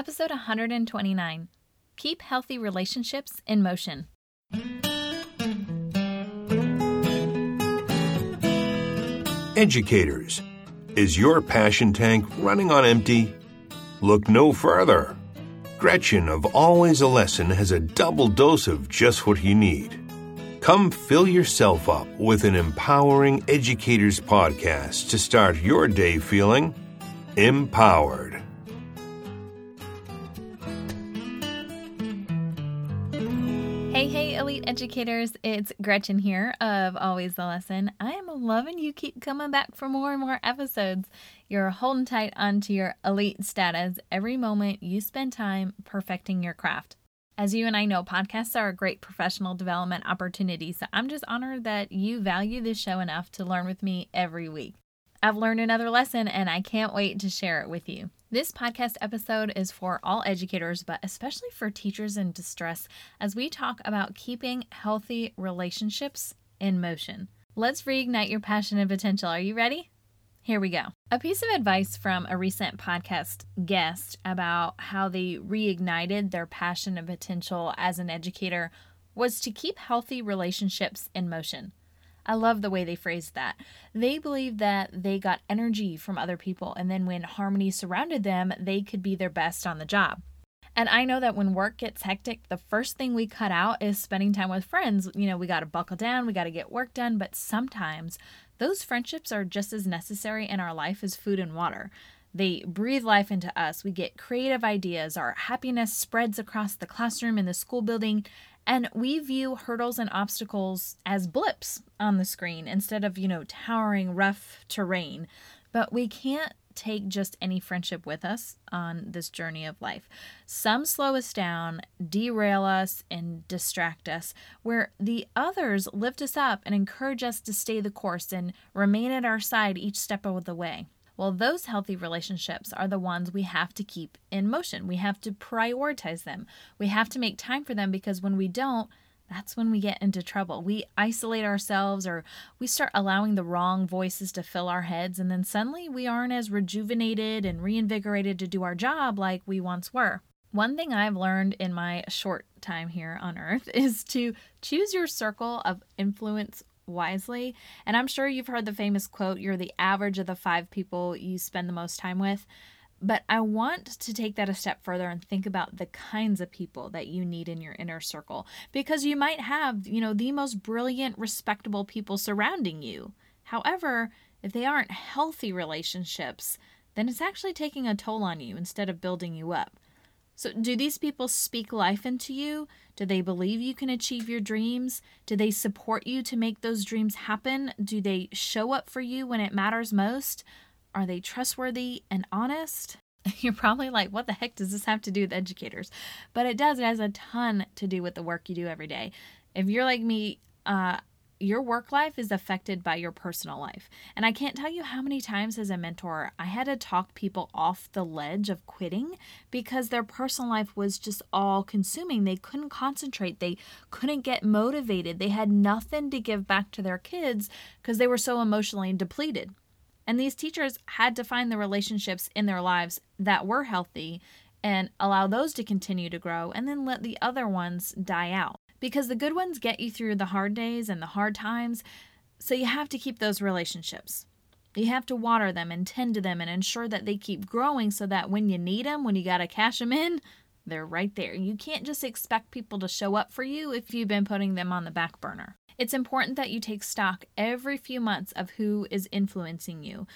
Episode 129 Keep Healthy Relationships in Motion. Educators, is your passion tank running on empty? Look no further. Gretchen of Always a Lesson has a double dose of just what you need. Come fill yourself up with an empowering educators podcast to start your day feeling empowered. Educators, it's Gretchen here of Always the Lesson. I am loving you keep coming back for more and more episodes. You're holding tight onto your elite status every moment you spend time perfecting your craft. As you and I know, podcasts are a great professional development opportunity, so I'm just honored that you value this show enough to learn with me every week. I've learned another lesson and I can't wait to share it with you. This podcast episode is for all educators, but especially for teachers in distress, as we talk about keeping healthy relationships in motion. Let's reignite your passion and potential. Are you ready? Here we go. A piece of advice from a recent podcast guest about how they reignited their passion and potential as an educator was to keep healthy relationships in motion. I love the way they phrased that. They believed that they got energy from other people, and then when harmony surrounded them, they could be their best on the job. And I know that when work gets hectic, the first thing we cut out is spending time with friends. You know, we got to buckle down, we got to get work done, but sometimes those friendships are just as necessary in our life as food and water. They breathe life into us. We get creative ideas. Our happiness spreads across the classroom and the school building. And we view hurdles and obstacles as blips on the screen instead of, you know, towering rough terrain. But we can't take just any friendship with us on this journey of life. Some slow us down, derail us, and distract us, where the others lift us up and encourage us to stay the course and remain at our side each step of the way. Well, those healthy relationships are the ones we have to keep in motion. We have to prioritize them. We have to make time for them because when we don't, that's when we get into trouble. We isolate ourselves or we start allowing the wrong voices to fill our heads, and then suddenly we aren't as rejuvenated and reinvigorated to do our job like we once were. One thing I've learned in my short time here on earth is to choose your circle of influence wisely. And I'm sure you've heard the famous quote you're the average of the five people you spend the most time with. But I want to take that a step further and think about the kinds of people that you need in your inner circle because you might have, you know, the most brilliant, respectable people surrounding you. However, if they aren't healthy relationships, then it's actually taking a toll on you instead of building you up. So, do these people speak life into you? Do they believe you can achieve your dreams? Do they support you to make those dreams happen? Do they show up for you when it matters most? Are they trustworthy and honest? You're probably like, what the heck does this have to do with educators? But it does. It has a ton to do with the work you do every day. If you're like me, uh, your work life is affected by your personal life. And I can't tell you how many times as a mentor I had to talk people off the ledge of quitting because their personal life was just all consuming. They couldn't concentrate, they couldn't get motivated, they had nothing to give back to their kids because they were so emotionally depleted. And these teachers had to find the relationships in their lives that were healthy and allow those to continue to grow and then let the other ones die out because the good ones get you through the hard days and the hard times. So you have to keep those relationships. You have to water them and tend to them and ensure that they keep growing so that when you need them, when you got to cash them in, they're right there. You can't just expect people to show up for you if you've been putting them on the back burner. It's important that you take stock every few months of who is influencing you.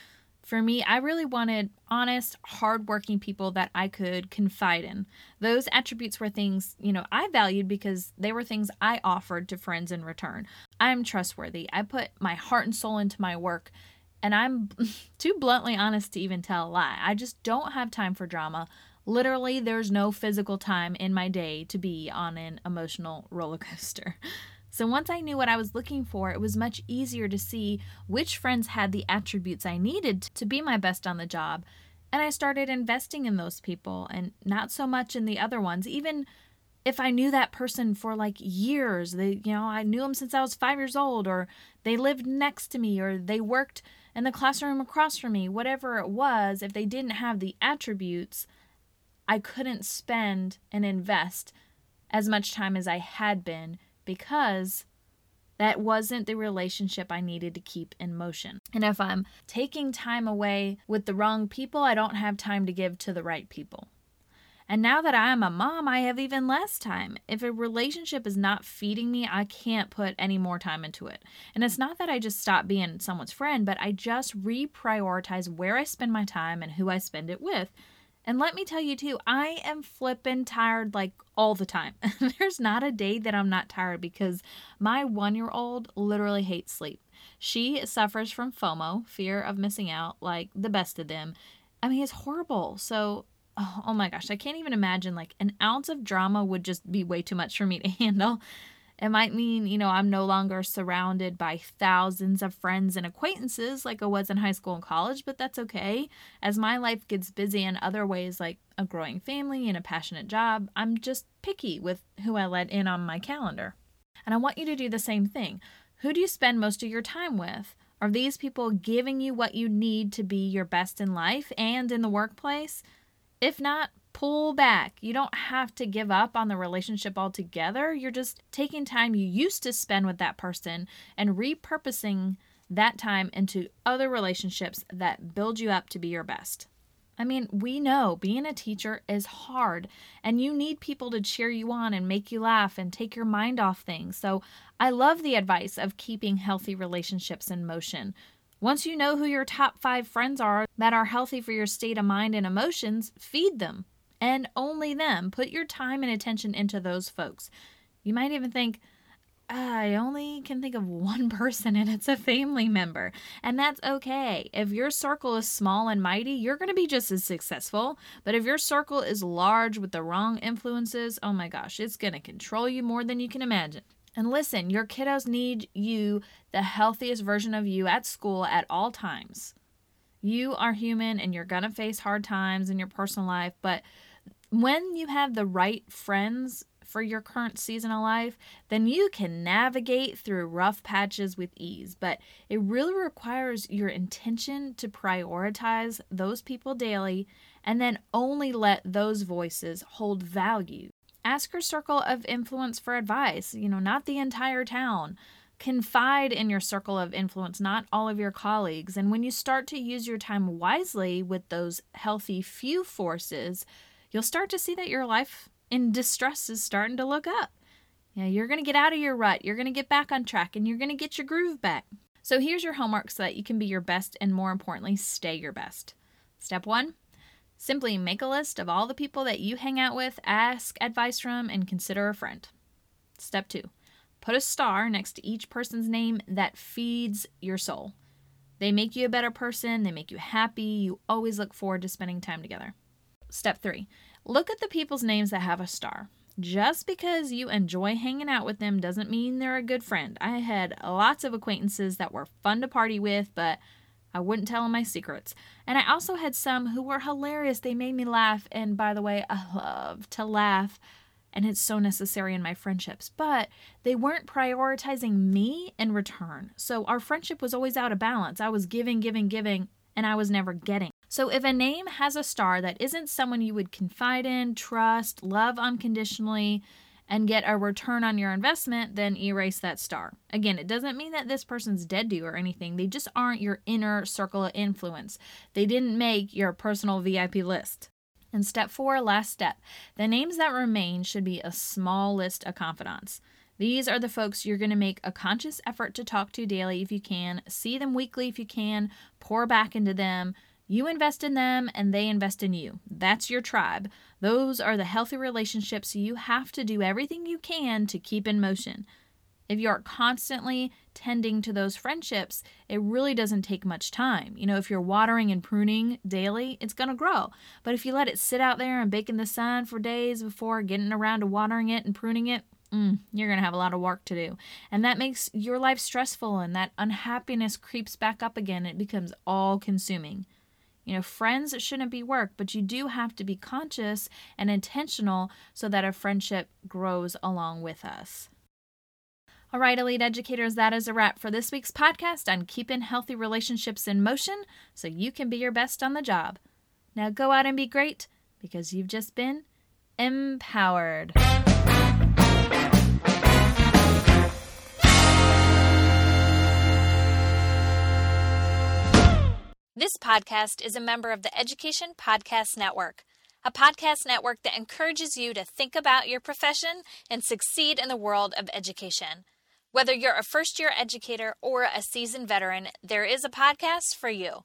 For me, I really wanted honest, hardworking people that I could confide in. Those attributes were things, you know, I valued because they were things I offered to friends in return. I'm trustworthy. I put my heart and soul into my work, and I'm too bluntly honest to even tell a lie. I just don't have time for drama. Literally, there's no physical time in my day to be on an emotional roller coaster. So once I knew what I was looking for, it was much easier to see which friends had the attributes I needed to be my best on the job. And I started investing in those people and not so much in the other ones. Even if I knew that person for like years, they, you know, I knew them since I was five years old, or they lived next to me, or they worked in the classroom across from me, whatever it was, if they didn't have the attributes, I couldn't spend and invest as much time as I had been because that wasn't the relationship I needed to keep in motion. And if I'm taking time away with the wrong people, I don't have time to give to the right people. And now that I am a mom, I have even less time. If a relationship is not feeding me, I can't put any more time into it. And it's not that I just stop being someone's friend, but I just reprioritize where I spend my time and who I spend it with. And let me tell you too, I am flippin' tired like all the time. There's not a day that I'm not tired because my one year old literally hates sleep. She suffers from FOMO, fear of missing out, like the best of them. I mean, it's horrible. So oh, oh my gosh, I can't even imagine like an ounce of drama would just be way too much for me to handle. It might mean, you know, I'm no longer surrounded by thousands of friends and acquaintances like I was in high school and college, but that's okay. As my life gets busy in other ways, like a growing family and a passionate job, I'm just picky with who I let in on my calendar. And I want you to do the same thing. Who do you spend most of your time with? Are these people giving you what you need to be your best in life and in the workplace? If not, pull back. You don't have to give up on the relationship altogether. You're just taking time you used to spend with that person and repurposing that time into other relationships that build you up to be your best. I mean, we know being a teacher is hard and you need people to cheer you on and make you laugh and take your mind off things. So, I love the advice of keeping healthy relationships in motion. Once you know who your top five friends are that are healthy for your state of mind and emotions, feed them and only them. Put your time and attention into those folks. You might even think, ah, I only can think of one person and it's a family member. And that's okay. If your circle is small and mighty, you're going to be just as successful. But if your circle is large with the wrong influences, oh my gosh, it's going to control you more than you can imagine. And listen, your kiddos need you, the healthiest version of you at school at all times. You are human and you're going to face hard times in your personal life, but when you have the right friends for your current season of life, then you can navigate through rough patches with ease. But it really requires your intention to prioritize those people daily and then only let those voices hold value Ask your circle of influence for advice, you know, not the entire town. Confide in your circle of influence, not all of your colleagues. And when you start to use your time wisely with those healthy few forces, you'll start to see that your life in distress is starting to look up. Yeah, you're going to get out of your rut, you're going to get back on track, and you're going to get your groove back. So here's your homework so that you can be your best and more importantly, stay your best. Step one Simply make a list of all the people that you hang out with, ask advice from, and consider a friend. Step two, put a star next to each person's name that feeds your soul. They make you a better person, they make you happy, you always look forward to spending time together. Step three, look at the people's names that have a star. Just because you enjoy hanging out with them doesn't mean they're a good friend. I had lots of acquaintances that were fun to party with, but I wouldn't tell them my secrets. And I also had some who were hilarious. They made me laugh. And by the way, I love to laugh. And it's so necessary in my friendships. But they weren't prioritizing me in return. So our friendship was always out of balance. I was giving, giving, giving, and I was never getting. So if a name has a star that isn't someone you would confide in, trust, love unconditionally, and get a return on your investment, then erase that star. Again, it doesn't mean that this person's dead to you or anything. They just aren't your inner circle of influence. They didn't make your personal VIP list. And step four, last step, the names that remain should be a small list of confidants. These are the folks you're going to make a conscious effort to talk to daily if you can, see them weekly if you can, pour back into them, you invest in them and they invest in you. That's your tribe. Those are the healthy relationships you have to do everything you can to keep in motion. If you're constantly tending to those friendships, it really doesn't take much time. You know, if you're watering and pruning daily, it's going to grow. But if you let it sit out there and bake in the sun for days before getting around to watering it and pruning it, mm, you're going to have a lot of work to do. And that makes your life stressful, and that unhappiness creeps back up again. It becomes all consuming. You know, friends shouldn't be work, but you do have to be conscious and intentional so that a friendship grows along with us. All right, elite educators, that is a wrap for this week's podcast on keeping healthy relationships in motion so you can be your best on the job. Now go out and be great because you've just been empowered. This podcast is a member of the Education Podcast Network, a podcast network that encourages you to think about your profession and succeed in the world of education. Whether you're a first year educator or a seasoned veteran, there is a podcast for you.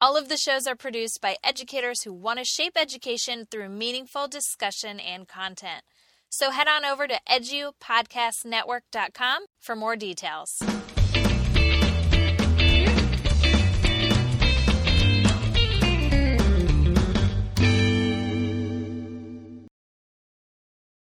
All of the shows are produced by educators who want to shape education through meaningful discussion and content. So head on over to edupodcastnetwork.com for more details.